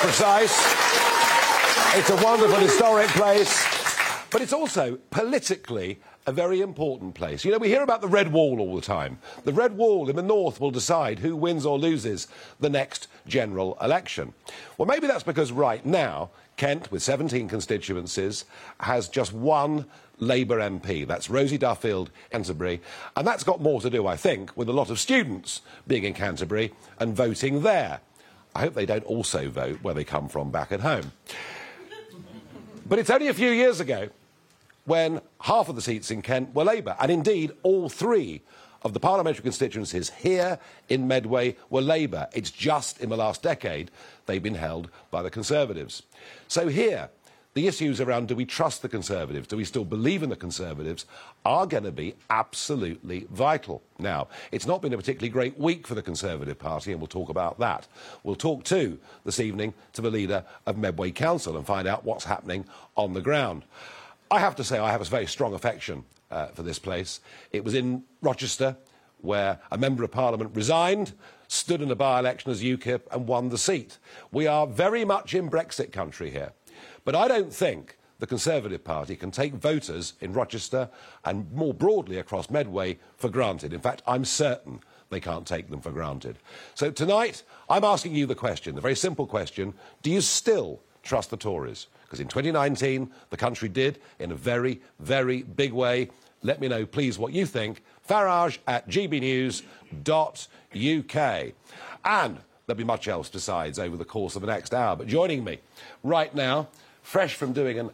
precise. It's a wonderful historic place, but it's also politically a very important place. You know, we hear about the Red Wall all the time. The Red Wall in the north will decide who wins or loses the next general election. Well, maybe that's because right now, Kent, with 17 constituencies, has just one Labour MP. That's Rosie Duffield, Canterbury. And that's got more to do, I think, with a lot of students being in Canterbury and voting there. I hope they don't also vote where they come from back at home. But it's only a few years ago when half of the seats in Kent were Labour, and indeed all three of the parliamentary constituencies here in Medway were Labour. It's just in the last decade they've been held by the Conservatives. So here, the issues around do we trust the Conservatives, do we still believe in the Conservatives, are going to be absolutely vital. Now, it's not been a particularly great week for the Conservative Party, and we'll talk about that. We'll talk too this evening to the leader of Medway Council and find out what's happening on the ground. I have to say, I have a very strong affection uh, for this place. It was in Rochester where a member of parliament resigned, stood in a by election as UKIP, and won the seat. We are very much in Brexit country here. But I don't think the Conservative Party can take voters in Rochester and more broadly across Medway for granted. In fact, I'm certain they can't take them for granted. So tonight, I'm asking you the question, the very simple question do you still trust the Tories? Because in 2019, the country did in a very, very big way. Let me know, please, what you think. Farage at gbnews.uk. And there'll be much else besides over the course of the next hour. But joining me right now, fresh from doing an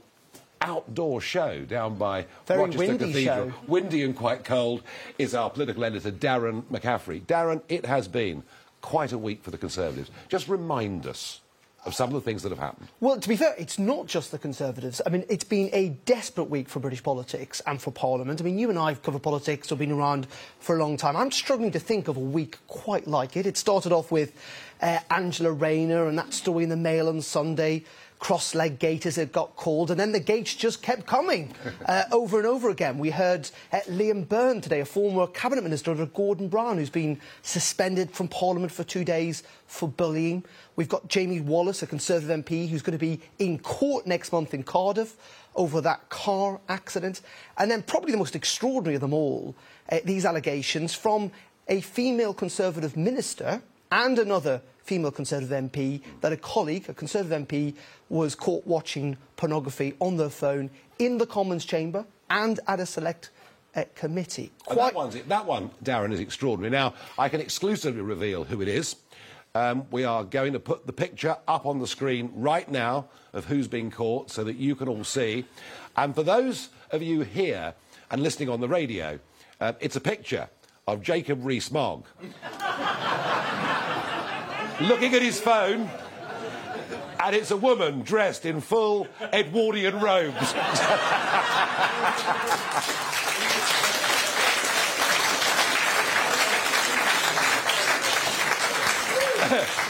outdoor show down by Very Rochester windy Cathedral, show. windy and quite cold, is our political editor, Darren McCaffrey. Darren, it has been quite a week for the Conservatives. Just remind us of some of the things that have happened. Well, to be fair, it's not just the Conservatives. I mean, it's been a desperate week for British politics and for Parliament. I mean, you and I have covered politics or been around for a long time. I'm struggling to think of a week quite like it. It started off with uh, Angela Rayner and that story in the Mail on Sunday. Cross-leg gate, as it got called, and then the gates just kept coming uh, over and over again. We heard uh, Liam Byrne today, a former cabinet minister under Gordon Brown, who's been suspended from Parliament for two days for bullying. We've got Jamie Wallis, a Conservative MP, who's going to be in court next month in Cardiff over that car accident. And then, probably the most extraordinary of them all, uh, these allegations from a female Conservative minister and another female Conservative MP that a colleague, a Conservative MP, was caught watching pornography on their phone in the Commons chamber and at a select uh, committee. And that, one's, that one, Darren, is extraordinary. Now, I can exclusively reveal who it is. Um, we are going to put the picture up on the screen right now of who's been caught so that you can all see. And for those of you here and listening on the radio, uh, it's a picture of Jacob Rees-Mogg looking at his phone, and it's a woman dressed in full Edwardian robes.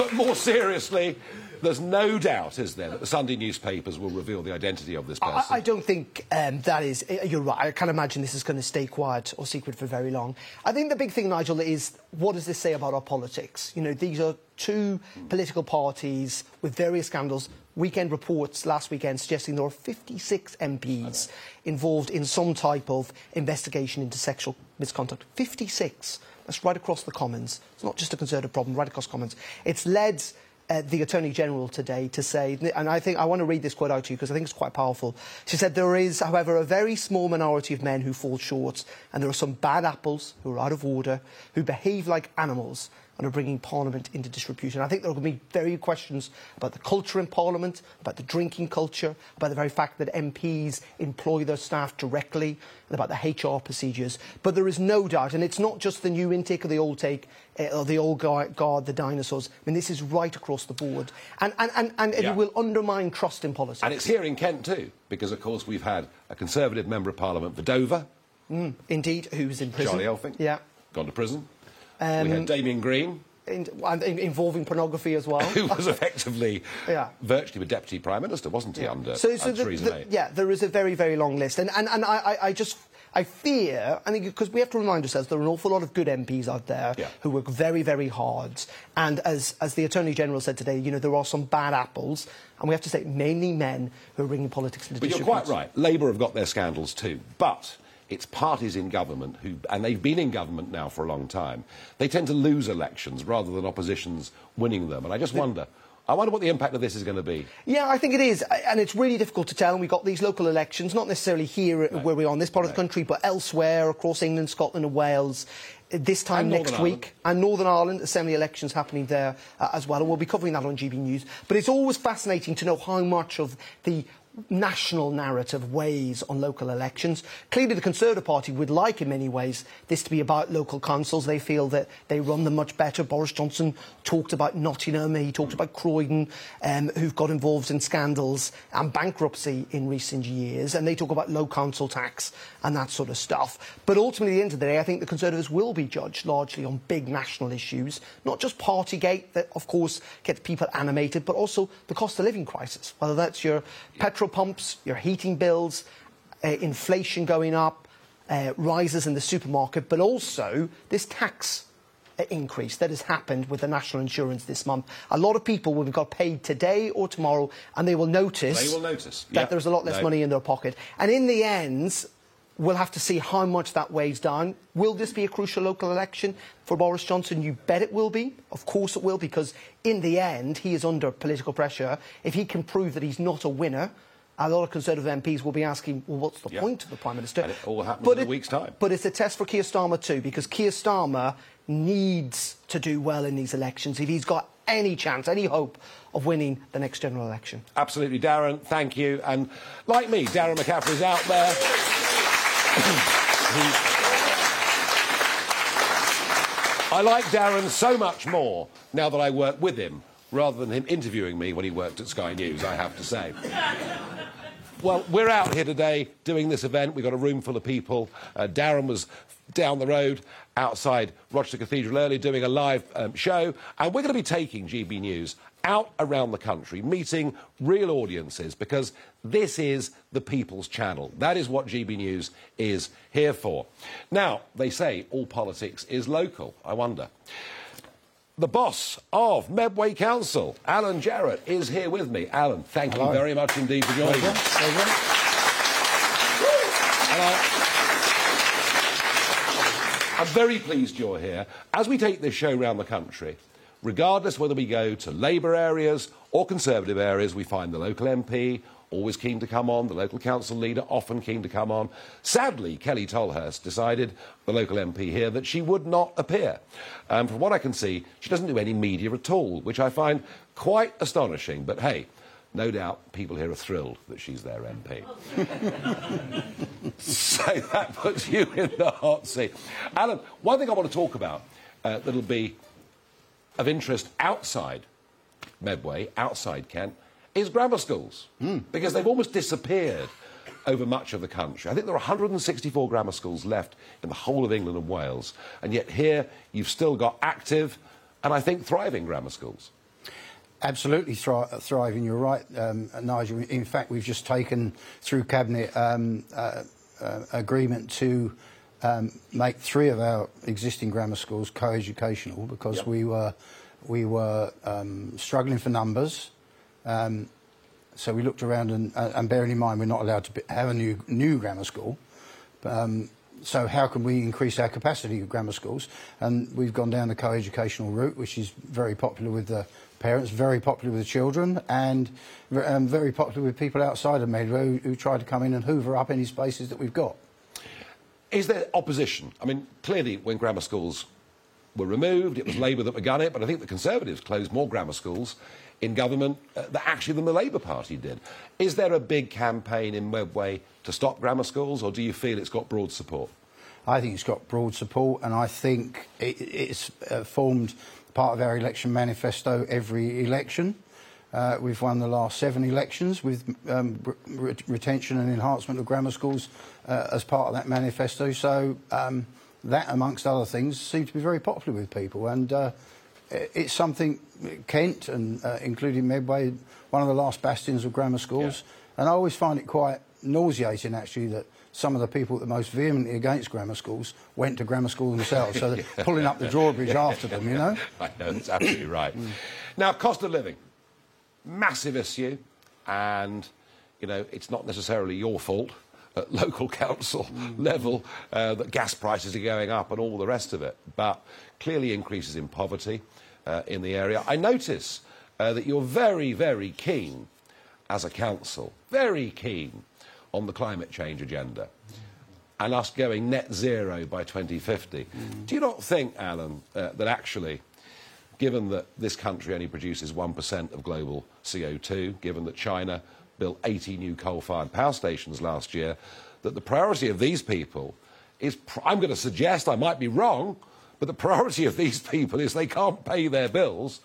but more seriously, there's no doubt, is there, that the Sunday newspapers will reveal the identity of this person. I, I don't think um, that is. You're right. I can't imagine this is going to stay quiet or secret for very long. I think the big thing, Nigel, is what does this say about our politics? You know, these are two political parties with various scandals. Weekend reports last weekend suggesting there are 56 MPs involved in some type of investigation into sexual misconduct. 56. That's right across the Commons. It's not just a Conservative problem, right across Commons. It's led uh, the Attorney General today to say, and I think I want to read this quote out to you because I think it's quite powerful. She said, There is, however, a very small minority of men who fall short, and there are some bad apples who are out of order, who behave like animals and are bringing Parliament into disrepute. I think there are going to be very questions about the culture in Parliament, about the drinking culture, about the very fact that MPs employ their staff directly, and about the HR procedures. But there is no doubt, and it's not just the new intake or the old take, uh, or the old guard, the dinosaurs. I mean, this is right across the board. And, and, and, and Yeah. it will undermine trust in politics. And it's here in Kent too, because of course we've had a Conservative Member of Parliament for Dover, Indeed, who's in prison. Charlie Elphicke, Yeah. gone to prison. Um, we had Damien Green, In, in, involving pornography as well. who was effectively Yeah. virtually the Deputy Prime Minister, wasn't he, under, so, so under the, the- yeah, there is a very, very long list, and and, and I, I, I just I fear, I think, because we have to remind ourselves there are an awful lot of good MPs out there Yeah. who work very, very hard. And as, as the Attorney General said today, you know, there are some bad apples. And we have to say, mainly men who are bringing politics into But you're quite right. Labour have got their scandals too. But it's parties in government who, and they've been in government now for a long time, they tend to lose elections rather than oppositions winning them. And I just wonder, I wonder what the impact of this is going to be. Yeah, I think it is, and it's really difficult to tell. And we've got these local elections, not necessarily here where we are in this part of the country, but elsewhere across England, Scotland, and Wales. This time And next Northern week, and Northern Ireland Assembly elections happening there uh, as well, and we'll be covering that on GB News. But it's always fascinating to know how much of the national narrative weighs on local elections. Clearly, the Conservative Party would like, in many ways, this to be about local councils. They feel that they run them much better. Boris Johnson talked about Nottingham, he talked about Croydon, um, who've got involved in scandals and bankruptcy in recent years, and they talk about low council tax and that sort of stuff. But ultimately, at the end of the day, I think the Conservatives will be judged largely on big national issues, not just Partygate, that of course gets people animated, but also the cost of living crisis, whether that's your petrol pumps, your heating bills, uh, inflation going up, uh, rises in the supermarket, but also this tax uh, increase that has happened with the national insurance this month. A lot of people will have got paid today or tomorrow, and they will notice, They will notice, that yep. there's a lot less No. money in their pocket. And in the end, we'll have to see how much that weighs down. Will this be a crucial local election for Boris Johnson? You bet it will be. Of course it will, because in the end, he is under political pressure. If he can prove that he's not a winner, a lot of Conservative MPs will be asking, well, what's the Yeah. point of the Prime Minister? And it all happens But in a week's time. But it's a test for Keir Starmer too, because Keir Starmer needs to do well in these elections if he's got any chance, any hope of winning the next general election. Absolutely, Darren, thank you. And like me, Darren McCaffrey's out there. He- I like Darren so much more now that I work with him rather than him interviewing me when he worked at Sky News, I have to say. Well, we're out here today doing this event. We've got a room full of people. Uh, Darren was down the road outside Rochester Cathedral earlier doing a live um, show. And we're going to be taking GB News out around the country, meeting real audiences, because this is the people's channel. That is what GB News is here for. Now, they say all politics is local. I wonder. The boss of Medway Council, Alan Jarrett, is here with me. Alan, thank you very much indeed for joining us. I'm very pleased you're here. As we take this show around the country, regardless whether we go to Labour areas or Conservative areas, we find the local MP always keen to come on, the local council leader often keen to come on. Sadly, Kelly Tolhurst decided, the local MP here, that she would not appear. Um, from what I can see, she doesn't do any media at all, which I find quite astonishing. But hey, no doubt people here are thrilled that she's their MP. so that puts you in the hot seat. Alan, one thing I want to talk about uh, that'll be of interest outside Medway, outside Kent, is grammar schools. Because they've almost disappeared over much of the country. I think there are 164 grammar schools left in the whole of England and Wales. And yet here you've still got active and I think thriving grammar schools. Absolutely thri- thriving. You're right, um, Nigel. In fact, we've just taken through cabinet um, uh, uh, agreement to um, make three of our existing grammar schools co-educational because Yep. we were we were um, struggling for numbers. Um, so we looked around and, uh, and bearing in mind we're not allowed to have a new new grammar school. Um, so how can we increase our capacity of grammar schools? And we've gone down the co-educational route, which is very popular with the parents, very popular with the children, and um, very popular with people outside of Medway who, who try to come in and hoover up any spaces that we've got. Is there opposition? I mean, clearly, when grammar schools were removed, it was Labour that began it, but I think the Conservatives closed more grammar schools in government uh, that actually the Labour Party did. Is there a big campaign in Medway to stop grammar schools, or do you feel it's got broad support? I think it's got broad support, and I think it, it's uh, formed part of our election manifesto every election. Uh, we've won the last seven elections with um, re- retention and enhancement of grammar schools uh, as part of that manifesto. So um, that, amongst other things, seems to be very popular with people, and uh, it's something Kent and uh, including Medway, one of the last bastions of grammar schools, and I always find it quite nauseating actually that some of the people that are most vehemently against grammar schools went to grammar school themselves. So they're pulling up the drawbridge after them, you know? I know, that's absolutely right. Now, cost of living, massive issue, and, you know, it's not necessarily your fault at local council level uh, that gas prices are going up and all the rest of it, but clearly increases in poverty uh, in the area. I notice uh, that you're very, very keen as a council, very keen on the climate change agenda and us going net zero by 2050. Do you not think, Alan, uh, that actually, given that this country only produces 1% of global CO2, given that China built 80 new coal-fired power stations last year, that the priority of these people is, pr- I'm going to suggest, I might be wrong, but the priority of these people is they can't pay their bills,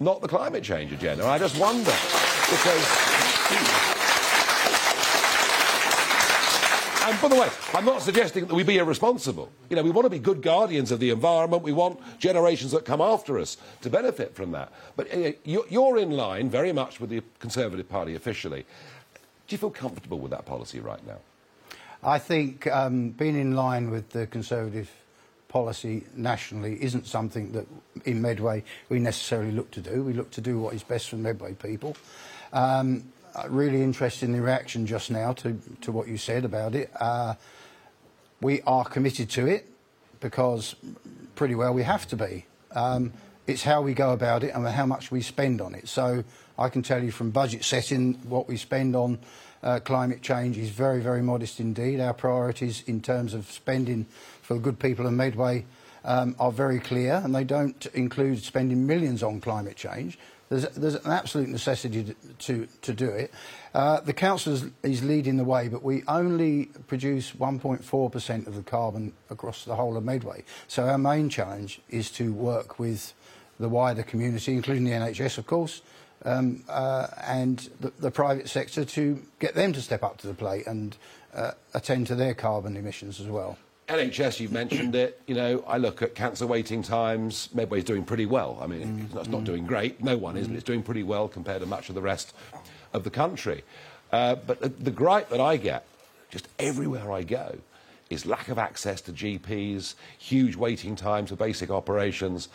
not the climate change agenda. I just wonder, because... And by the way, I'm not suggesting that we be irresponsible. You know, we want to be good guardians of the environment. We want generations that come after us to benefit from that. But uh, you're, you're in line very much with the Conservative Party officially. Do you feel comfortable with that policy right now? I think um, being in line with the Conservative policy nationally isn't something that in Medway we necessarily look to do. We look to do what is best for Medway people. Um, really interested in the reaction just now to, to what you said about it. Uh, we are committed to it because pretty well we have to be. Um, it's how we go about it and how much we spend on it. So I can tell you from budget setting what we spend on uh, climate change is very, very modest indeed. Our priorities in terms of spending for the good people of Medway um, are very clear and they don't include spending millions on climate change. There's, there's an absolute necessity to, to, to do it. Uh, the council is, is leading the way, but we only produce 1.4% of the carbon across the whole of Medway. So our main challenge is to work with the wider community, including the NHS, of course, um, uh, and the, the private sector to get them to step up to the plate and uh, attend to their carbon emissions as well. NHS, you've mentioned it. You know, I look at cancer waiting times. Medway's doing pretty well. I mean, Mm. it's not, it's not doing great. No one is, but it's doing pretty well compared to much of the rest of the country. Uh, but the, the gripe that I get, just everywhere I go, is lack of access to GPs, huge waiting times for basic operations.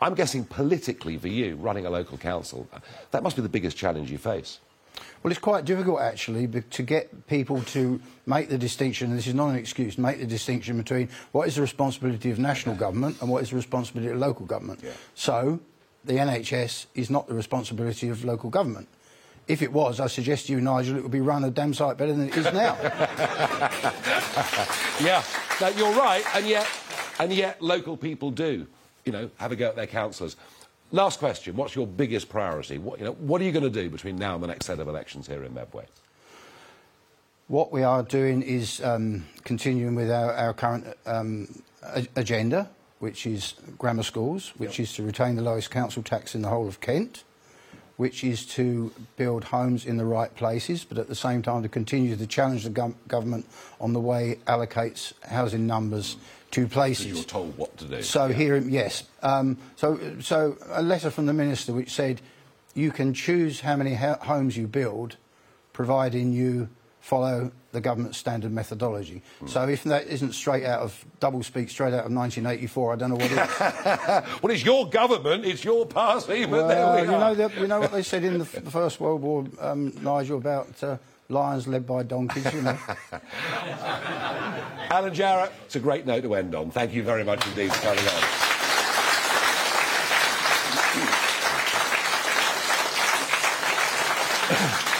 I'm guessing politically for you, running a local council, that must be the biggest challenge you face. Well, it's quite difficult actually to get people to make the distinction, and this is not an excuse, make the distinction between what is the responsibility of national government and what is the responsibility of local government. Yeah. So, the NHS is not the responsibility of local government. If it was, I suggest to you, Nigel, it would be run a damn sight better than it is now. Yeah, no, you're right, and yet, and yet local people do, you know, have a go at their councillors. Last question: What's your biggest priority? What, you know, what are you going to do between now and the next set of elections here in Medway? What we are doing is um, continuing with our, our current um, a- agenda, which is grammar schools, which is to retain the lowest council tax in the whole of Kent, which is to build homes in the right places, but at the same time to continue to challenge the gov- government on the way it allocates housing numbers to places. Because you're told what to do. So here, yes. Um, so, so a letter from the minister which said you can choose how many ho- homes you build, providing you follow the government standard methodology. Hmm. So if that isn't straight out of double speak, straight out of 1984, I don't know what it is. Well, it's your government, it's your party, but Well, there we you are. know, the, you know what they said in the, f- the First World War, um, Nigel, about uh, lions led by donkeys. You know. Alan Jarrett, it's a great note to end on. Thank you very much indeed for coming on.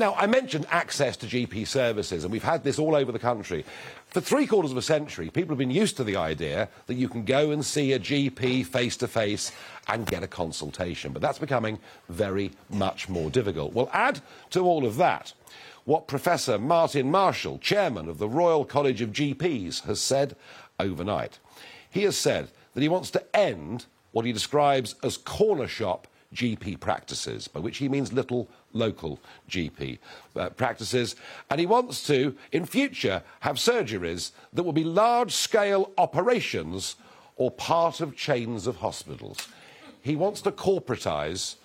Now, I mentioned access to GP services, and we've had this all over the country. For three quarters of a century, people have been used to the idea that you can go and see a GP face to face and get a consultation. But that's becoming very much more difficult. Well, add to all of that what Professor Martin Marshall, chairman of the Royal College of GPs, has said overnight. He has said that he wants to end what he describes as corner shop GP practices, by which he means little local GP uh, practices. And he wants to, in future, have surgeries that will be large scale operations or part of chains of hospitals. He wants to corporatise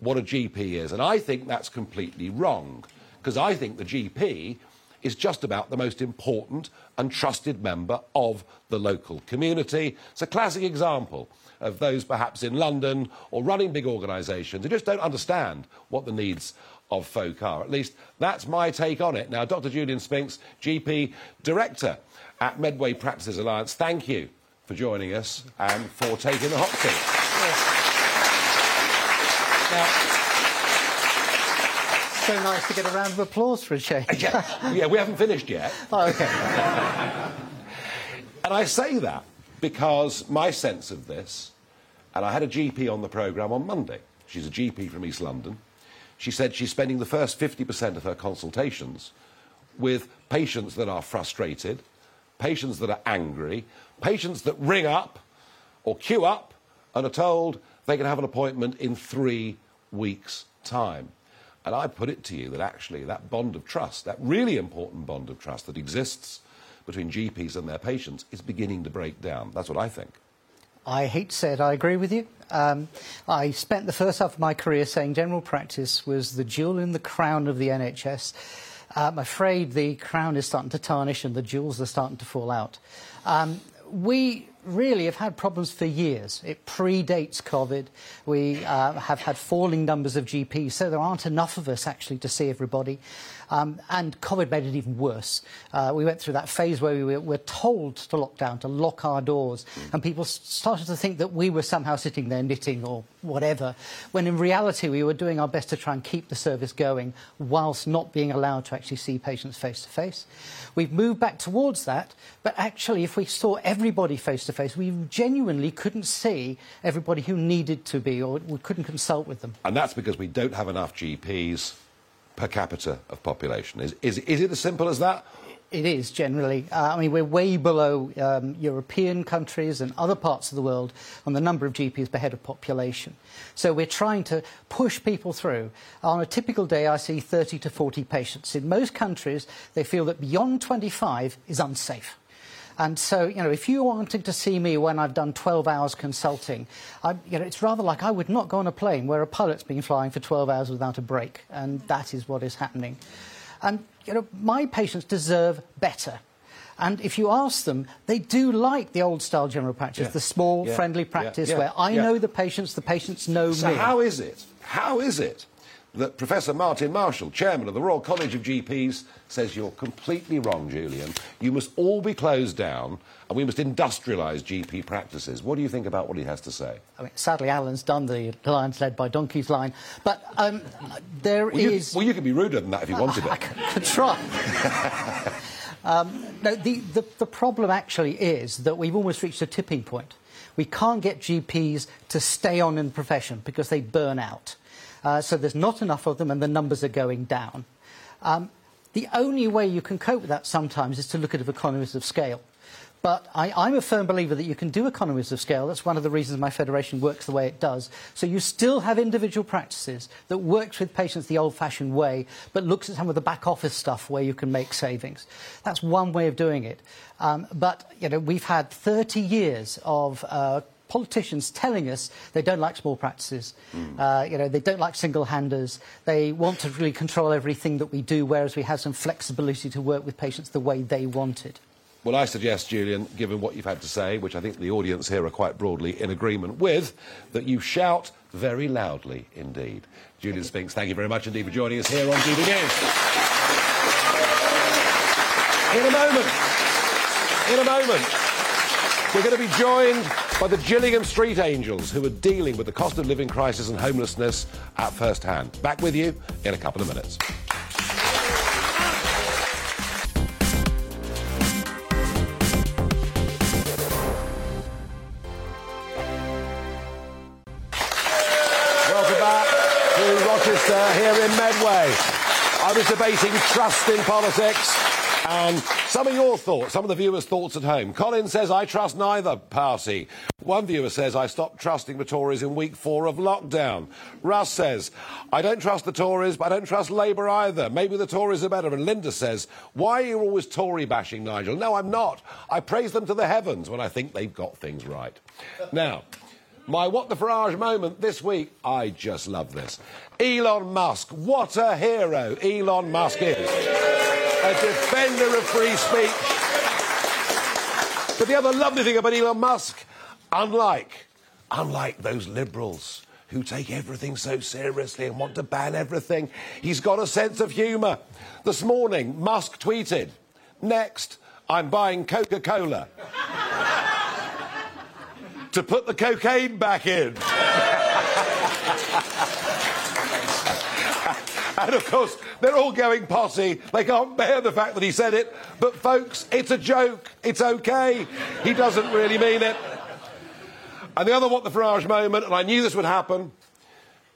what a GP is, and I think that's completely wrong. because I think the GP is just about the most important and trusted member of the local community. It's a classic example of those perhaps in London or running big organisations who just don't understand what the needs of folk are. At least that's my take on it. Now, Dr. Julian Spinks, GP Director at Medway Practices Alliance, thank you for joining us and for taking the hot seat. Now, so nice to get a round of applause for a change. yeah, yeah, we haven't finished yet. Oh, okay. and I say that because my sense of this, and I had a GP on the programme on Monday. She's a GP from East London. She said she's spending the first 50% of her consultations with patients that are frustrated, patients that are angry, patients that ring up or queue up and are told they can have an appointment in three weeks' time. And I put it to you that actually that bond of trust, that really important bond of trust that exists between GPs and their patients, is beginning to break down. That's what I think. I hate to say it, I agree with you. Um, I spent the first half of my career saying general practice was the jewel in the crown of the NHS. I'm afraid the crown is starting to tarnish and the jewels are starting to fall out. Um, we really have had problems for years. It predates COVID. We uh, have had falling numbers of GPs, so there aren't enough of us actually to see everybody. Um, and COVID made it even worse. Uh, we went through that phase where we were, were, told to lock down, to lock our doors, and people started to think that we were somehow sitting there knitting or whatever, when in reality we were doing our best to try and keep the service going whilst not being allowed to actually see patients face to face. We've moved back towards that, but actually, if we saw everybody face to face, we genuinely couldn't see everybody who needed to be, or we couldn't consult with them. And that's because we don't have enough GPs per capita of population. Is, is, is it as simple as that? It is generally. Uh, I mean, we're way below um, European countries and other parts of the world on the number of GPs per head of population. So we're trying to push people through. On a typical day, I see 30 to 40 patients. In most countries, they feel that beyond 25 is unsafe. And so, you know, if you're wanting to see me when I've done 12 hours consulting, I, you know, it's rather like I would not go on a plane where a pilot's been flying for 12 hours without a break. And that is what is happening. And, you know, my patients deserve better. And if you ask them, they do like the old style general practice, yeah. the small, yeah. friendly practice yeah. where I know the patients, the patients know so me. So, how is it? How is it that Professor Martin Marshall, chairman of the Royal College of GPs, says you're completely wrong, Julian. You must all be closed down and we must industrialise GP practices. What do you think about what he has to say? I mean, sadly, Alan's done the Lions led by Donkeys line, but um, there well, is. You, well, you could be ruder than that if you wanted I, it. I could try. um, no, the, the, the problem actually is that we've almost reached a tipping point. We can't get GPs to stay on in the profession because they burn out. Uh, so there's not enough of them and the numbers are going down. Um, the only way you can cope with that sometimes is to look at economies of scale. But I, am a firm believer that you can do economies of scale. That's one of the reasons my federation works the way it does. So you still have individual practices that works with patients the old-fashioned way, but looks at some of the back office stuff where you can make savings. That's one way of doing it. Um, but you know, we've had 30 years of uh, politicians telling us they don't like small practices. Mm. Uh, you know, they don't like single-handers. They want to really control everything that we do, whereas we have some flexibility to work with patients the way they want it. Well, I suggest, Julian, given what you've had to say, which I think the audience here are quite broadly in agreement with, that you shout very loudly indeed. Julian Spinks, thank you very much indeed for joining us here on GB News. In a moment, in a moment, we're going to be joined by the Gillingham Street Angels, who are dealing with the cost of living crisis and homelessness at first hand. Back with you in a couple of minutes. Welcome back to Rochester here in Medway. I was debating trust in politics and some of your thoughts, some of the viewers' thoughts at home. Colin says, I trust neither party. One viewer says, I stopped trusting the Tories in week four of lockdown. Russ says, I don't trust the Tories, but I don't trust Labour either. Maybe the Tories are better. And Linda says, Why are you always Tory bashing, Nigel? No, I'm not. I praise them to the heavens when I think they've got things right. Now, My What the Farage moment this week, I just love this. Elon Musk, what a hero Elon Musk is. A defender of free speech. But the other lovely thing about Elon Musk, unlike, unlike those liberals who take everything so seriously and want to ban everything, he's got a sense of humour. This morning, Musk tweeted, Next, I'm buying Coca Cola to put the cocaine back in. and of course, they're all going posse. They can't bear the fact that he said it. But, folks, it's a joke. It's okay. He doesn't really mean it. And the other What the Farage moment, and I knew this would happen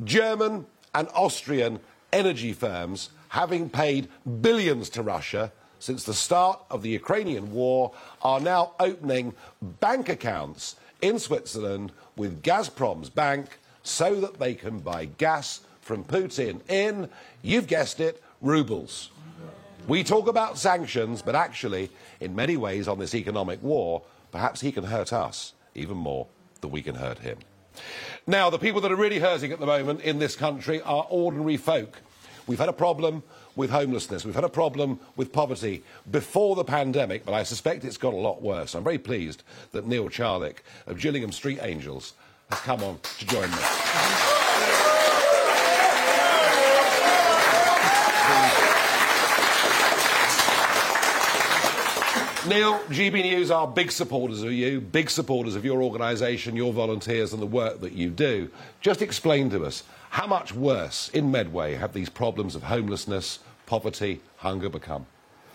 German and Austrian energy firms, having paid billions to Russia since the start of the Ukrainian war, are now opening bank accounts in Switzerland with Gazprom's bank so that they can buy gas from Putin in, you've guessed it, rubles. We talk about sanctions, but actually, in many ways, on this economic war, perhaps he can hurt us even more than we can hurt him. Now, the people that are really hurting at the moment in this country are ordinary folk. We've had a problem with homelessness. We've had a problem with poverty before the pandemic, but I suspect it's got a lot worse. I'm very pleased that Neil Charlick of Gillingham Street Angels has come on to join me. Neil, GB News are big supporters of you, big supporters of your organisation, your volunteers, and the work that you do. Just explain to us how much worse in Medway have these problems of homelessness, poverty, hunger become?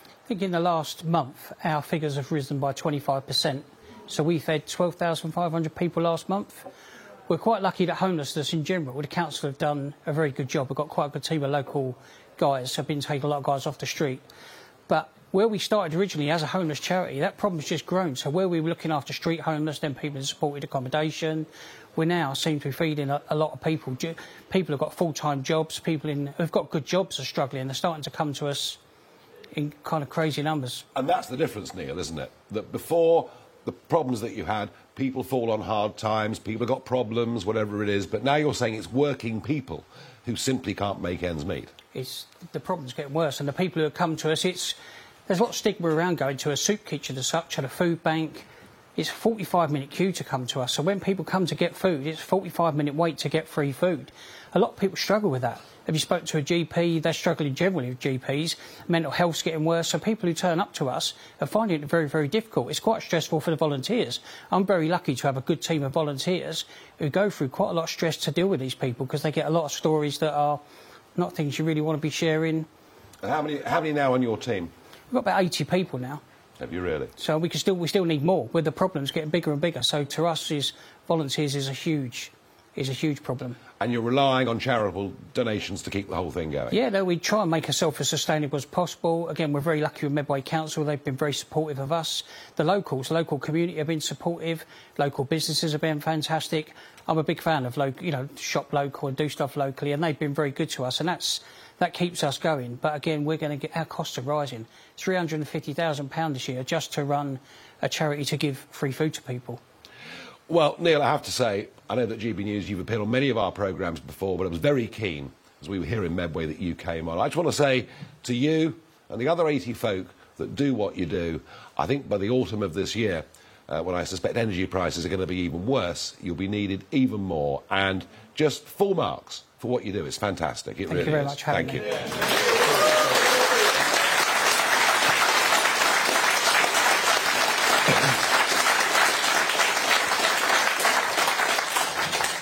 I think in the last month, our figures have risen by 25%. So we fed 12,500 people last month. We're quite lucky that homelessness in general, the council have done a very good job. We've got quite a good team of local guys, have been taking a lot of guys off the street. But where we started originally as a homeless charity, that problem's just grown. So where we were looking after street homeless, then people in supported accommodation, we now seem to be feeding a, a lot of people. People have got full-time jobs, people in, who've got good jobs are struggling. They're starting to come to us in kind of crazy numbers. And that's the difference, Neil, isn't it? That before the problems that you had, people fall on hard times, people have got problems, whatever it is, but now you're saying it's working people who simply can't make ends meet. It's, the problem's getting worse. And the people who have come to us, it's, there's a lot of stigma around going to a soup kitchen as such, at a food bank. It's a 45 minute queue to come to us. So when people come to get food, it's a 45 minute wait to get free food. A lot of people struggle with that. If you spoke to a GP, they're struggling generally with GPs. Mental health's getting worse. So people who turn up to us are finding it very, very difficult. It's quite stressful for the volunteers. I'm very lucky to have a good team of volunteers who go through quite a lot of stress to deal with these people because they get a lot of stories that are not things you really want to be sharing. How many, how many now on your team? We've got about 80 people now. Have you really? So we can still we still need more. With the problems getting bigger and bigger. So to us, is volunteers is a huge is a huge problem. And you're relying on charitable donations to keep the whole thing going? Yeah, no, we try and make ourselves as sustainable as possible. Again, we're very lucky with Medway Council. They've been very supportive of us. The locals, the local community have been supportive. Local businesses have been fantastic. I'm a big fan of local, you know, shop local and do stuff locally, and they've been very good to us. And that's that keeps us going. But again, we're going to get our costs are rising. Three hundred and fifty thousand pound this year just to run a charity to give free food to people. Well, Neil, I have to say, I know that GB News, you've appeared on many of our programmes before, but I was very keen, as we were here in Medway, that you came on. I just want to say to you and the other 80 folk that do what you do, I think by the autumn of this year, uh, when I suspect energy prices are going to be even worse, you'll be needed even more. And just full marks for what you do. It's fantastic. It Thank really you very is. much for Thank me. you.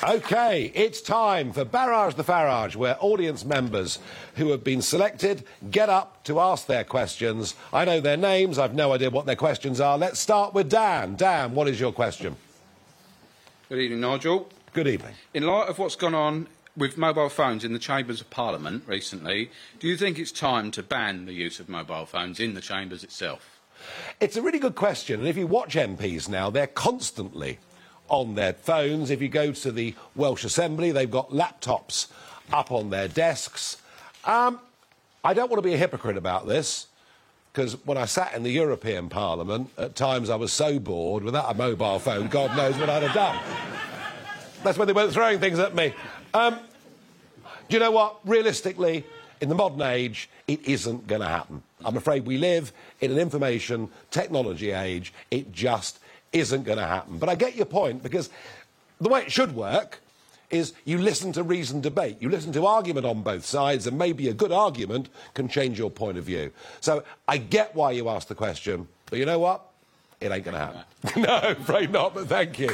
Okay, it's time for Barrage the Farage, where audience members who have been selected get up to ask their questions. I know their names, I've no idea what their questions are. Let's start with Dan. Dan, what is your question? Good evening, Nigel. Good evening. In light of what's gone on with mobile phones in the chambers of Parliament recently, do you think it's time to ban the use of mobile phones in the chambers itself? It's a really good question, and if you watch MPs now, they're constantly on their phones. If you go to the Welsh Assembly, they've got laptops up on their desks. Um, I don't want to be a hypocrite about this, because when I sat in the European Parliament, at times I was so bored without a mobile phone, God knows what I'd have done. That's when they weren't throwing things at me. Um, do you know what? Realistically, in the modern age, it isn't going to happen. I'm afraid we live in an information technology age. It just isn't going to happen. But I get your point because the way it should work is you listen to reasoned debate, you listen to argument on both sides, and maybe a good argument can change your point of view. So I get why you asked the question, but you know what? It ain't going to happen. no, afraid not, but thank you.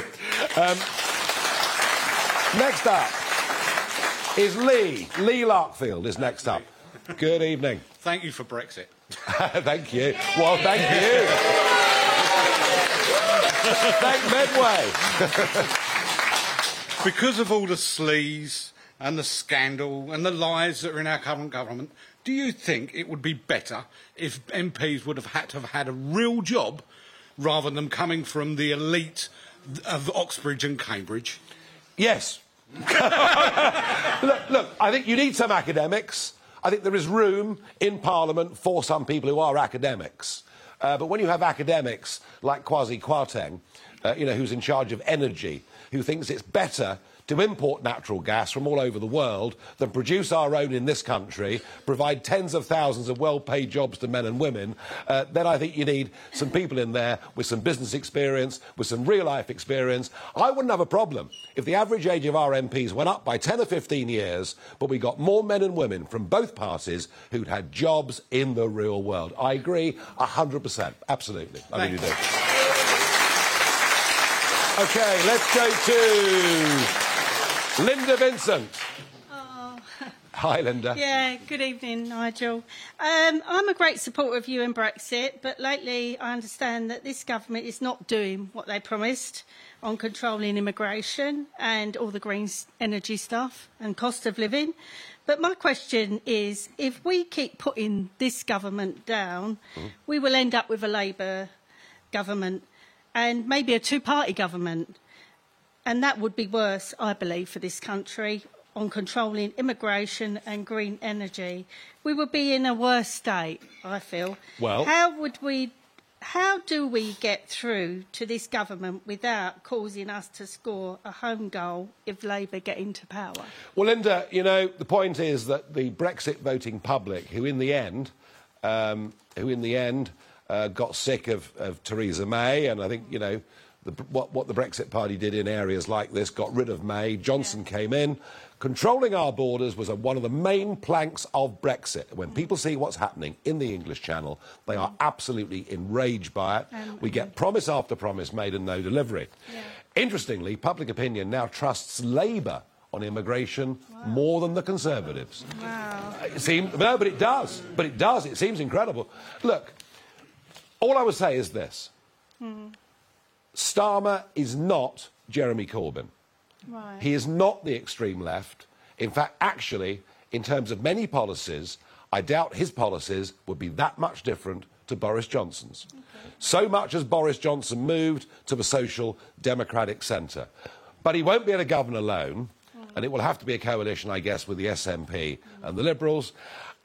Um, next up is Lee. Lee Larkfield is next up. Good evening. Thank you for Brexit. thank you. Well, thank you. thank Medway. because of all the sleaze and the scandal and the lies that are in our current government, do you think it would be better if MPs would have had to have had a real job rather than coming from the elite of Oxbridge and Cambridge? Yes. look, look, I think you need some academics. I think there is room in Parliament for some people who are academics. Uh, but when you have academics like Kwasi Kwarteng, uh, you know, who's in charge of energy, who thinks it's better to import natural gas from all over the world than produce our own in this country, provide tens of thousands of well paid jobs to men and women, uh, then I think you need some people in there with some business experience, with some real life experience. I wouldn't have a problem if the average age of our MPs went up by 10 or 15 years, but we got more men and women from both parties who'd had jobs in the real world. I agree 100%. Absolutely. I really do. Okay, let's go to Linda Vincent. Oh. Hi, Linda. Yeah, good evening, Nigel. Um, I'm a great supporter of you and Brexit, but lately I understand that this government is not doing what they promised on controlling immigration and all the green energy stuff and cost of living. But my question is if we keep putting this government down, mm. we will end up with a Labour government and maybe a two party government. And that would be worse, I believe, for this country on controlling immigration and green energy. We would be in a worse state, I feel. Well, how would we? How do we get through to this government without causing us to score a home goal if Labour get into power? Well, Linda, you know the point is that the Brexit voting public, who in the end, um, who in the end uh, got sick of, of Theresa May, and I think you know the, what, what, the Brexit Party did in areas like this, got rid of May, Johnson yeah. came in. Controlling our borders was a, one of the main planks of Brexit. When people see what's happening in the English Channel, they are absolutely enraged by it. Um, we get promise after promise made and no delivery. Yeah. Interestingly, public opinion now trusts Labour on immigration wow. more than the Conservatives. Wow. It seems, no, but it does. But it does. It seems incredible. Look, all I would say is this. Mm. Starmer is not Jeremy Corbyn. Right. He is not the extreme left. In fact, actually, in terms of many policies, I doubt his policies would be that much different to Boris Johnson's. Okay. So much as Boris Johnson moved to the social democratic centre. But he won't be able to govern alone, mm. and it will have to be a coalition, I guess, with the SNP mm. and the Liberals.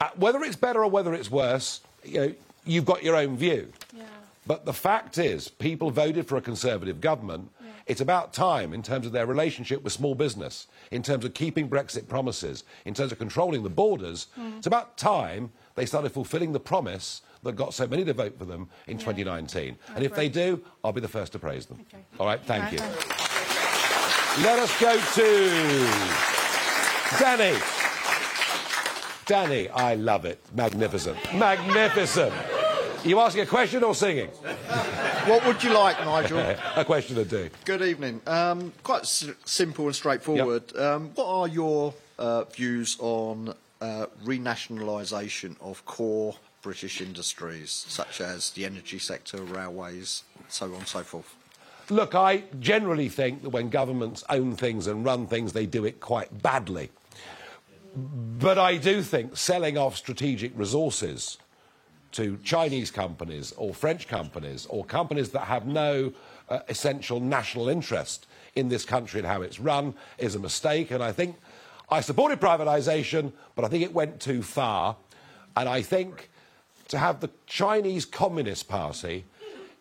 Uh, whether it's better or whether it's worse, you know, you've got your own view. Yeah. But the fact is, people voted for a Conservative government. Yeah. It's about time, in terms of their relationship with small business, in terms of keeping Brexit promises, in terms of controlling the borders. Mm. It's about time they started fulfilling the promise that got so many to vote for them in yeah. 2019. and if they do, I'll be the first to praise them. Okay. All right, thank you. Let us go to Danny. Danny, I love it. Magnificent. Magnificent. You asking a question or singing? What would you like, Nigel? a question or two. Good evening. Um, quite s- simple and straightforward. Yep. Um, what are your uh, views on uh, renationalisation of core British industries, such as the energy sector, railways, so on and so forth? Look, I generally think that when governments own things and run things, they do it quite badly. But I do think selling off strategic resources to Chinese companies or French companies or companies that have no uh, essential national interest in this country and how it's run is a mistake. And I think I supported privatisation, but I think it went too far. And I think to have the Chinese Communist Party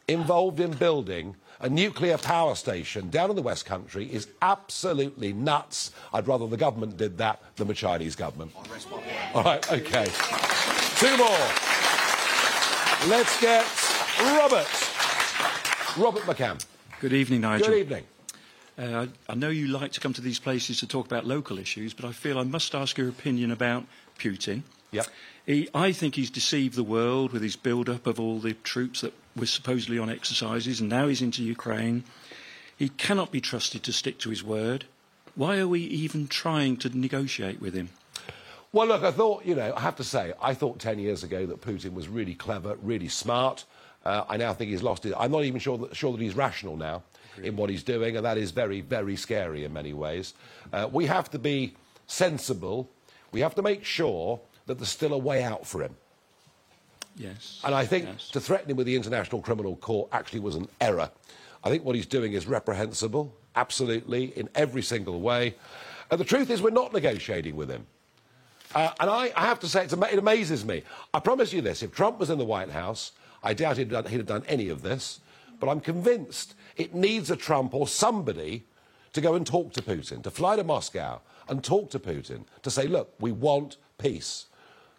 involved in building a nuclear power station down in the West Country is absolutely nuts. I'd rather the government did that than the Chinese government. All right, okay. Two more. Let's get Robert. Robert McCann. Good evening, Nigel. Good evening. Uh, I know you like to come to these places to talk about local issues, but I feel I must ask your opinion about Putin. Yep. He, I think he's deceived the world with his build-up of all the troops that were supposedly on exercises, and now he's into Ukraine. He cannot be trusted to stick to his word. Why are we even trying to negotiate with him? Well, look, I thought, you know, I have to say, I thought 10 years ago that Putin was really clever, really smart. Uh, I now think he's lost it. I'm not even sure that, sure that he's rational now in what he's doing, and that is very, very scary in many ways. Uh, we have to be sensible. We have to make sure that there's still a way out for him. Yes. And I think yes. to threaten him with the International Criminal Court actually was an error. I think what he's doing is reprehensible, absolutely, in every single way. And the truth is, we're not negotiating with him. Uh, and I, I, have to say, it amazes me. I promise you this if Trump was in the White House, I doubt he'd, done, he'd have done any of this. But I'm convinced it needs a Trump or somebody to go and talk to Putin, to fly to Moscow and talk to Putin, to say, look, we want peace.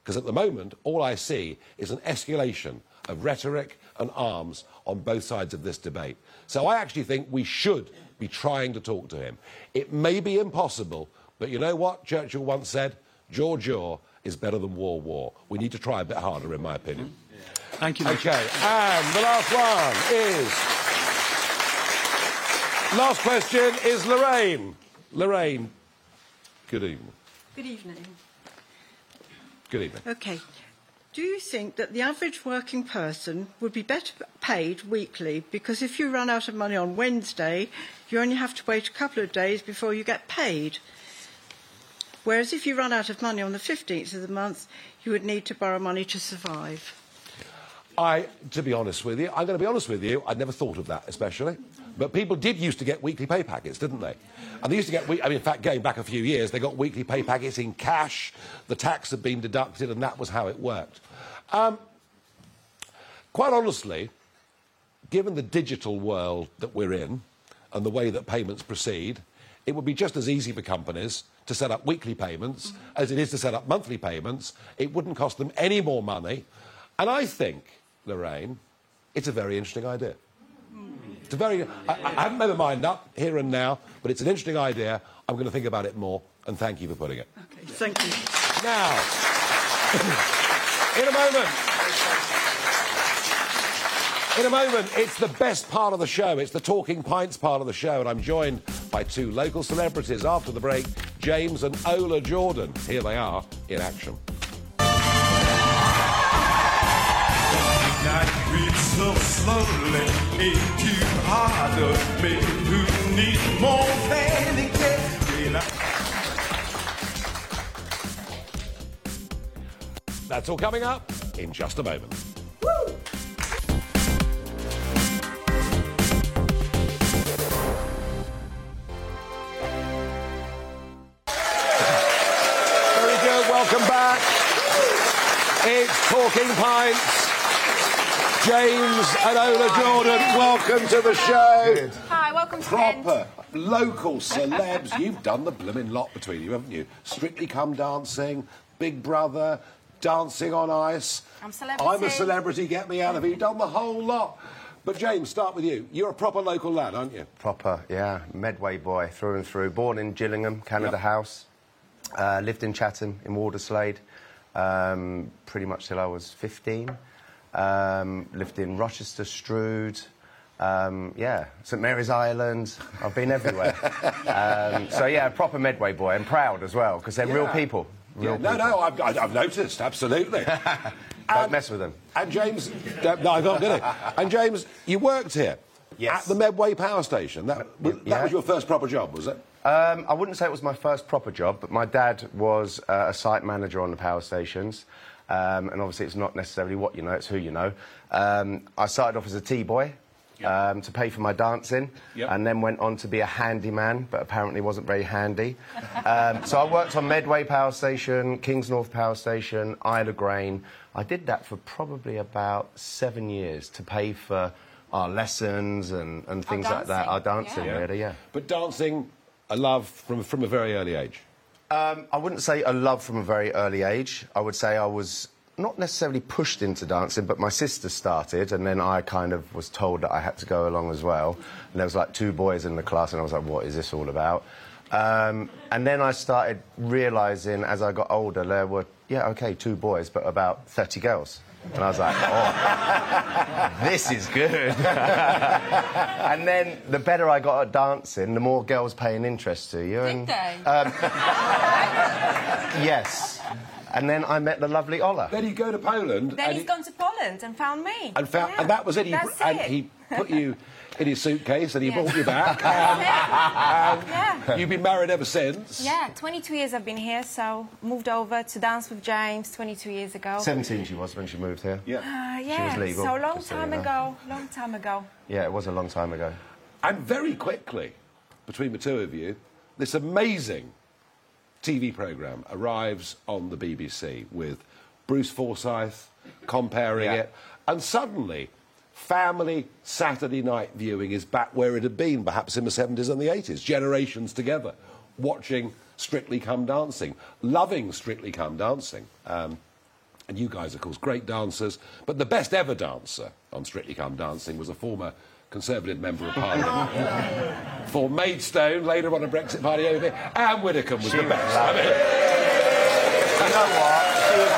Because at the moment, all I see is an escalation of rhetoric and arms on both sides of this debate. So I actually think we should be trying to talk to him. It may be impossible, but you know what Churchill once said? Jaw jaw is better than war war. We need to try a bit harder, in my opinion. Thank you. Okay, and the last one is. Last question is Lorraine. Lorraine, good evening. Good evening. Good evening. Okay. Do you think that the average working person would be better paid weekly because if you run out of money on Wednesday, you only have to wait a couple of days before you get paid? Whereas if you run out of money on the 15th of the month, you would need to borrow money to survive. I, to be honest with you, I'm going to be honest with you, I'd never thought of that especially. But people did used to get weekly pay packets, didn't they? And they used to get, we- I mean, in fact, going back a few years, they got weekly pay packets in cash, the tax had been deducted, and that was how it worked. Um, quite honestly, given the digital world that we're in and the way that payments proceed, it would be just as easy for companies to set up weekly payments as it is to set up monthly payments. It wouldn't cost them any more money. And I think, Lorraine, it's a very interesting idea. It's a very, I, I haven't made my mind up here and now, but it's an interesting idea. I'm going to think about it more, and thank you for putting it. Okay, thank you. Now, in a moment, in a moment, it's the best part of the show. It's the Talking Pints part of the show, and I'm joined by two local celebrities after the break James and Ola Jordan. Here they are in action. So slowly, ain't too hard to me who needs more than That's all coming up in just a moment. Talking Pints. James and Ola Jordan, welcome to the show. Hi, welcome to Kent. Proper local celebs. You've done the blooming lot between you, haven't you? Strictly Come Dancing, Big Brother, Dancing on Ice. I'm a celebrity. I'm a celebrity, get me out of here. You've done the whole lot. But James, start with you. You're a proper local lad, aren't you? Proper, yeah. Medway boy through and through. Born in Gillingham, Canada Yep. House. Uh, lived in Chatham, in Walderslade, um, pretty much till I was 15. Um, lived in Rochester, Strood. Um, yeah, St Mary's Island. I've been everywhere. um, so yeah, proper Medway boy, and proud as well because they're real people. Real Yeah, no, people. no, I've, I've noticed, absolutely. Don't mess with them. And James, no, I'm not going to. And James, you worked here Yes. at the Medway Power Station. That, that yeah. was your first proper job, was it? Um, I wouldn't say it was my first proper job, but my dad was uh, a site manager on the power stations. Um, and obviously, it's not necessarily what you know, it's who you know. Um, I started off as a tea boy um, to pay for my dancing, Yep. and then went on to be a handyman, but apparently wasn't very handy. um, so I worked on Medway Power Station, Kingsnorth Power Station, Isle of Grain. I did that for probably about seven years to pay for our lessons and, and things like that. Our dancing, really, yeah. But dancing, a love from, from a very early age. Um, I wouldn't say a love from a very early age. I would say I was not necessarily pushed into dancing, but my sister started, and then I kind of was told that I had to go along as well. And there was like two boys in the class, and I was like, "What is this all about?" Um, and then I started realising as I got older, there were yeah, okay, two boys, but about thirty girls. And I was like, oh, this is good. and then the better I got at dancing, the more girls paying interest to you. and, they? Um, yes. And then I met the lovely Ola. Then you go to Poland Then and, he's he, gone to Poland and found me. and, found, Yeah. and that was it. He, That's and it. he put you in his suitcase and he Yeah. brought you back. That's and, Yeah. you've been married ever since. Yeah, 22 years I've been here, so moved over to dance with James 22 years ago. 17 she was when she moved here. Yeah. Uh, She yeah, was legal, so long just so you time know. ago, long time ago. Yeah, it was a long time ago. And very quickly, between the two of you, this amazing TV programme arrives on the BBC with Bruce Forsyth compering Yeah. it, and suddenly, family Saturday night viewing is back where it had been, perhaps in the 70s and the 80s, generations together, watching Strictly Come Dancing, loving Strictly Come Dancing. Um, and you guys, of course, great dancers, but the best ever dancer on Strictly Come Dancing was a former Conservative Member of Parliament for Maidstone, later on a Brexit party over here. Ann Widdecombe was She the was best. I mean, You know what? She was,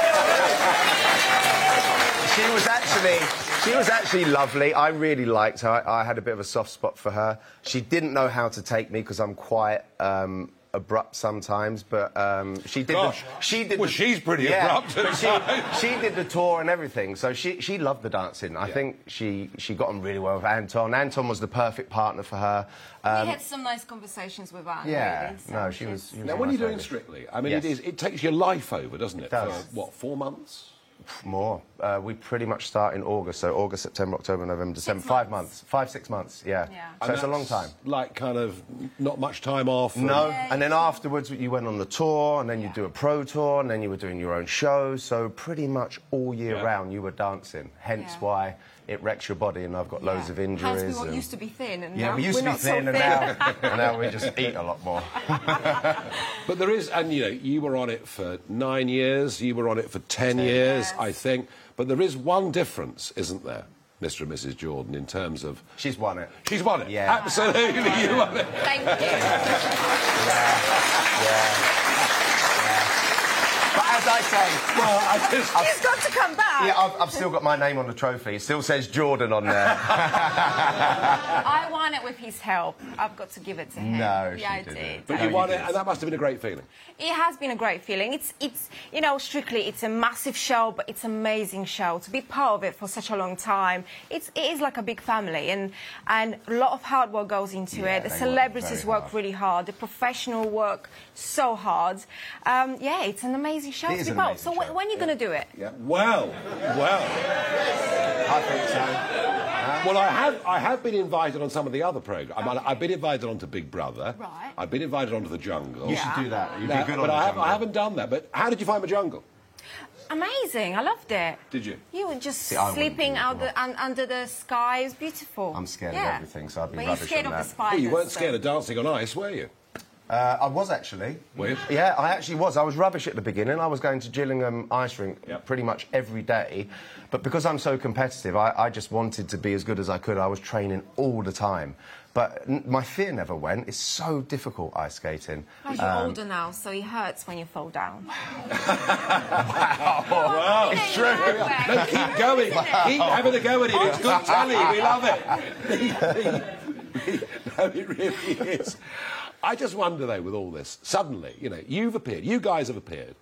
she was actually she was actually lovely. I really liked her. I, I had a bit of a soft spot for her. She didn't know how to take me because I'm quite um, abrupt sometimes, but um, she did. Gosh. The, she did. Well, the- she's pretty yeah, abrupt but at she, she did the tour and everything, so she she loved the dancing. I think she she got on really well with Anton. Anton was the perfect partner for her. Um, we had some nice conversations with Ann. yeah, really, so no, she was. She was now, when nice you're doing lady. Strictly, I mean, Yes. it, is, it takes your life over, doesn't it? It does. For, what, four months? More. Uh, we pretty much start in August, so August, September, October, November, December. Five months. Five, six months, yeah. Yeah. So And it's a long time. Like, kind of, not much time off. and- No, and then afterwards you went on the tour, and then you do a pro tour, and then you were doing your own show. So pretty much all year Yeah. round you were dancing. Hence Yeah. why it wrecks your body, and I've got loads Yeah. of injuries. Hence we and- used to be thin, and yeah, now we used we're to be thin, so and now, and now we just eat a lot more. But there is, and you know, you were on it for nine years, you were on it for ten, years, years. I think. But there is one difference, isn't there, Mr. and Mrs. Jordan, in terms of. She's won it. She's won it. Yeah. Absolutely, you won it. Thank you. But as I say, Well, I just. He's got to come back. yeah, I've, I've still got my name on the trophy. It still says Jordan on there. I won it with his help. I've got to give it to him. No, she yeah, I didn't. did. But No, you you won it, and that must have been a great feeling. It has been a great feeling. It's, it's, you know, strictly, it's a massive show, but it's an amazing show. To be part of it for such a long time, it's, it is like a big family, and, and a lot of hard work goes into Yeah, it. The they work celebrities work really hard. The professional work so hard. Um, yeah, it's an amazing show It to is be part So wh- when are you going to do it? Yeah. Well, well. I think so. Well, I have, I have been invited on some of the other programmes. I mean, I've been invited onto Big Brother. Right. I've been invited onto The Jungle. You should do that. You'd No, be good but on the I, have, jungle. I haven't done that. But how did you find The Jungle? Amazing. I loved it. Did you? You were just I wouldn't sleeping out the, un, under the sky. It was beautiful. I'm scared yeah. of everything, so I'd be But rubbish you're scared on of that. the spiders. Well, you weren't so- scared of dancing on ice, were you? Uh, I was actually. Were you? Yeah, I actually was. I was rubbish at the beginning. I was going to Gillingham ice rink Yep. pretty much every day. But because I'm so competitive, I, I just wanted to be as good as I could. I was training all the time. But n- my fear never went. It's so difficult ice skating. Plus, you're older now, so it hurts when you fall down. Wow. It's true. No, keep going. Keep having a go at it. It's good telly. We love it. no, it really is. I just wonder, though, with all this, suddenly, you know, you've appeared, you guys have appeared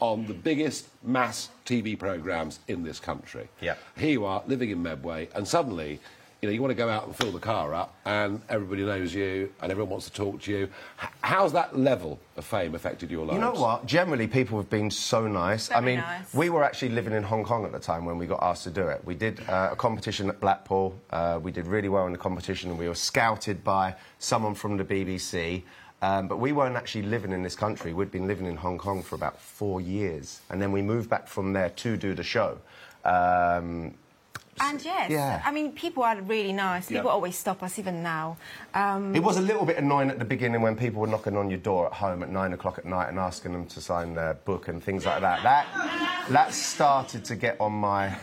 on the biggest mass TV programmes in this country. Yeah. Here you are, living in Medway, and suddenly, you know, you want to go out and fill the car up, and everybody knows you, and everyone wants to talk to you. H- how's that level of fame affected your lives? You know what? Generally, people have been so nice. I mean, nice. we were actually living in Hong Kong at the time when we got asked to do it. We did uh, a competition at Blackpool. Uh, we did really well in the competition, and we were scouted by someone from the BBC. Um, but we weren't actually living in this country. We'd been living in Hong Kong for about four years, and then we moved back from there to do the show. Um, And yes, Yeah. I mean, people are really nice. Yeah. People always stop us, even now. Um, It was a little bit annoying at the beginning when people were knocking on your door at home at nine o'clock at night and asking them to sign their book and things like that. That that started to get on my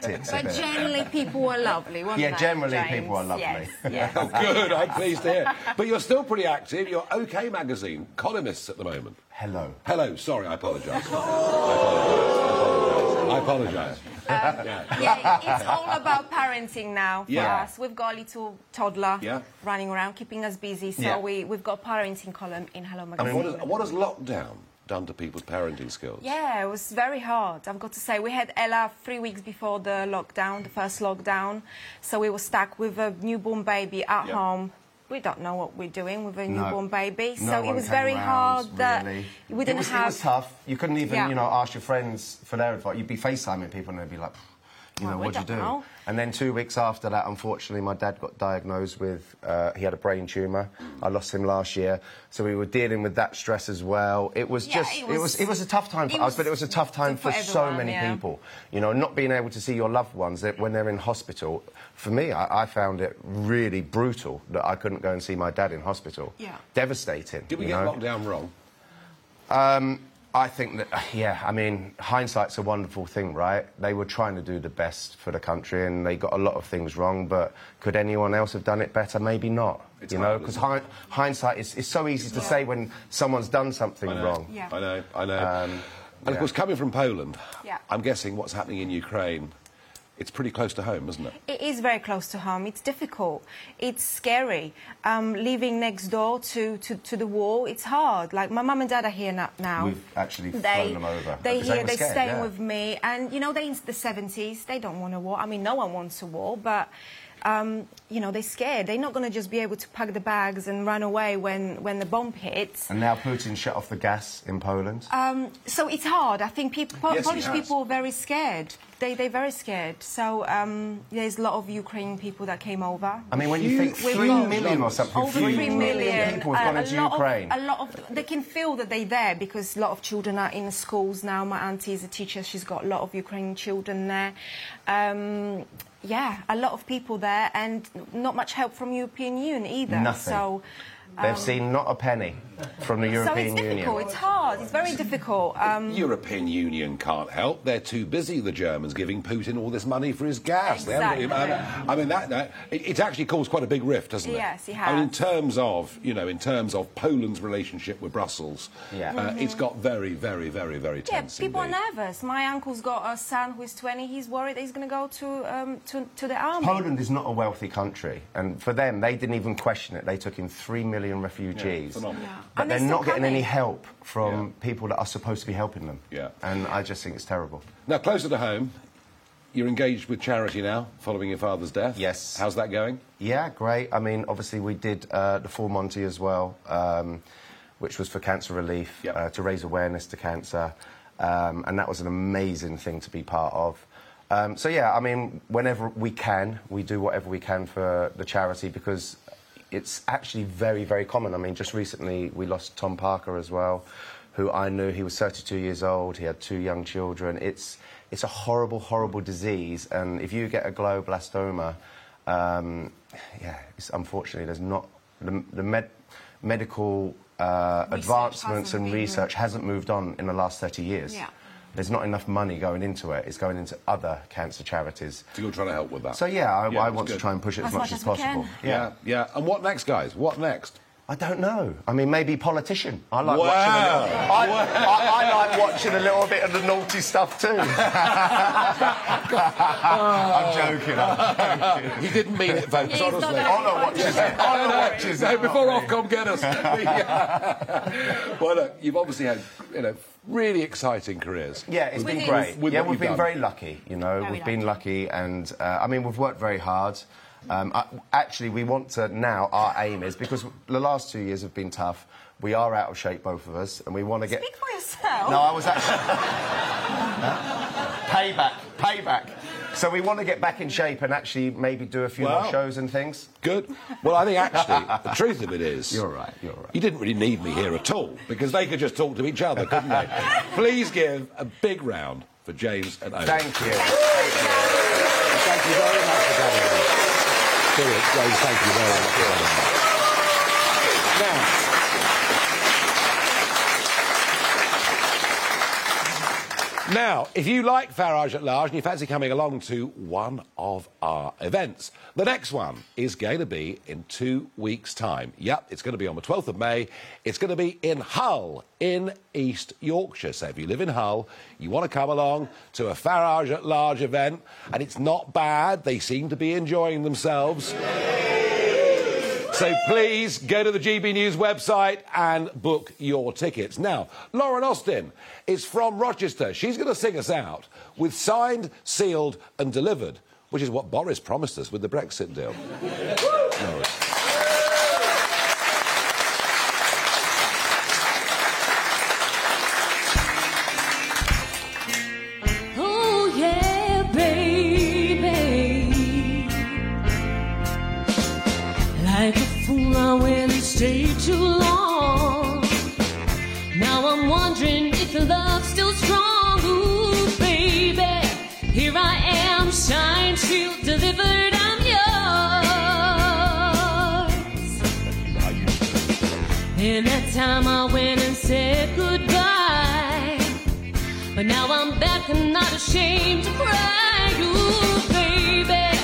tits a but bit. generally, people were lovely, weren't Yeah, they, Yeah, generally James? people are lovely. Yes, yes. Oh, good. I'm pleased to hear. But you're still pretty active. You're OK Magazine columnists at the moment. Hello. Hello. Sorry, I apologise. I apologise. I apologise. Um, yeah, it's all about parenting now for Yeah. us. We've got a little toddler Yeah. running around, keeping us busy. So Yeah. we, we've got a parenting column in Hello I Magazine. mean, what has, what has lockdown done to people's parenting skills? Yeah, it was very hard. I've got to say, we had Ella three weeks before the lockdown, the first lockdown. So we were stuck with a newborn baby at Yeah. home. We don't know what we're doing with a No. newborn baby. No so it was very round, hard that really. we didn't was, have. It was tough. You couldn't even, Yeah. you know, ask your friends for their advice. You'd be FaceTiming people and they'd be like, you know, we what'd you don't know. And then two weeks after that, unfortunately, my dad got diagnosed with, uh, he had a brain tumour. I lost him last year. So we were dealing with that stress as well. It was Yeah, just, it it was, was- it was a tough time for us, but it was a tough time for for, so many yeah. people. You know, not being able to see your loved ones that- when they're in hospital. For me, I, I found it really brutal that I couldn't go and see my dad in hospital. Yeah. Devastating. Did we you get know? lockdown wrong? Um, I think that, yeah, I mean, hindsight's a wonderful thing, right? They were trying to do the best for the country and they got a lot of things wrong, but could anyone else have done it better? Maybe not. It's you know, because isn't hindsight is, is so easy to say when someone's done something I know, wrong. Yeah. I know, I know. Um, and yeah. of course, coming from Poland, Yeah. I'm guessing what's happening in Ukraine, it's pretty close to home, isn't it? It is very close to home. It's difficult. It's scary. Um, living next door to, to, to the war, it's hard. Like, my mum and dad are here na- now. We've actually they, flown them over. They they here, they scared, staying yeah. with me, and you know they're in the seventies. They don't want a war. I mean, no one wants a war, but um, you know they're scared. They're not going to just be able to pack the bags and run away when when the bomb hits. And now Putin shut off the gas in Poland. Um, so it's hard. I think people, Po- Yes, Polish people are very scared. They, they're very scared. So um, there's a lot of Ukrainian people that came over. I mean, when you think We've three got or something, over three million people have uh, gone a into Ukraine. Of, a lot of they can feel that they're there because a lot of children are in schools now. My auntie is a teacher; she's got a lot of Ukrainian children there. Um, yeah, a lot of people there, and not much help from European Union either. Nothing. So. They've um, seen not a penny from the European so it's difficult. Union. It's hard. It's very difficult. Um, European Union can't help. They're too busy, the Germans, giving Putin all this money for his gas. They haven't Exactly. I mean, that, that it, it's actually caused quite a big rift, hasn't it? Yes, it I mean, in terms of, you know, in terms of Poland's relationship with Brussels, Yeah. uh, it's got very, very, very, very tense. Yeah, tense people indeed. are nervous. My uncle's got a son who's 20. He's worried that he's going to go to, um, to to the army. Poland is not a wealthy country, and for them, they didn't even question it. They took in three million refugees, phenomenal. Yeah. But And they're they're not still getting any help from people that are supposed to be helping them. Yeah. and I just think it's terrible. Now, closer to home, you're engaged with charity now, following your father's death. Yes. How's that going? Yeah, great. I mean, obviously, we did uh, the Full Monty as well, um, which was for cancer relief Yep. uh, to raise awareness to cancer, um, and that was an amazing thing to be part of. Um, so yeah, I mean, whenever we can, we do whatever we can for the charity because it's actually very, very common. I mean, just recently we lost Tom Parker as well, who I knew. He was 32 years old. He had two young children. It's it's a horrible, horrible disease, and if you get a glioblastoma, um, yeah, it's, unfortunately, there's not the, the med, medical uh, advancements and research hasn't moved on in the last 30 years. Yeah. There's not enough money going into it. It's going into other cancer charities. So you're trying to help with that? So yeah, I, Yeah, I that's want to try and push it as, As much, much as as possible. can. Yeah, yeah. And what next, guys? What next? I don't know. I mean, maybe politician. I like Wow. watching. A little, I, I, I like watching a little bit of the naughty stuff too. I'm joking. I'm joking. He didn't mean it, folks, He's honestly. not Honor watches it. Honor watches No, it. before Ofcom get us. Well, look, you've obviously had, you know, really exciting careers. Yeah, it's With been it. great. With yeah, we've been done. very lucky. You know, Very we've been lucky, and uh, I mean, we've worked very hard. Um, I, actually, we want to now. Our aim is because the last two years have been tough. We are out of shape, both of us, and we want to get. Speak for yourself. No, I was actually. payback, payback. So we want to get back in shape and actually maybe do a few Wow. more shows and things. Good. Well, I think actually, the truth of it is. You're right, you're right. You didn't really need me here at all because they could just talk to each other, couldn't they? Please give a big round for James and Owen. Thank you. thank you very much for coming Brilliant, thank you very much for coming in. Now, Now, if you like Farage at Large and you fancy coming along to one of our events, the next one is going to be in two weeks' time. Yep, it's going to be on the 12th of May. It's going to be in Hull, in East Yorkshire. So if you live in Hull, you want to come along to a Farage at Large event, and it's not bad. They seem to be enjoying themselves. So please go to the GB News website and book your tickets. Now, Lauren Austin is from Rochester. She's going to sing us out with Signed, Sealed and Delivered, which is what Boris promised us with the Brexit deal. And that time I went and said goodbye. But now I'm back and not ashamed to cry. Ooh, baby,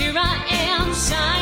here I am, signed,